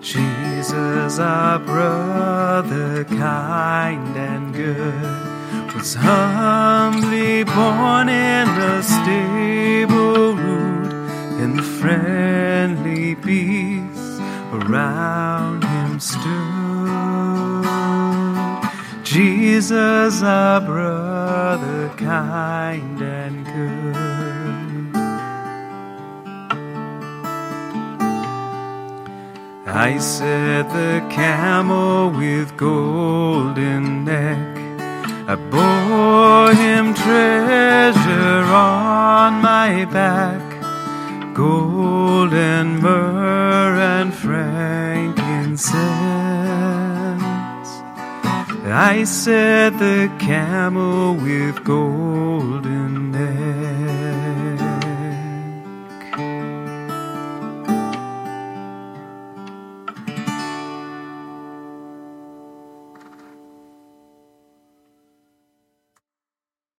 Jesus, our brother, kind and good, was humbly born in a stable rude, and the friendly peace around him stood. Jesus, our brother, kind and good. I set the camel with golden neck. I bore him treasure on my back, gold and myrrh and frankincense. I set the camel with gold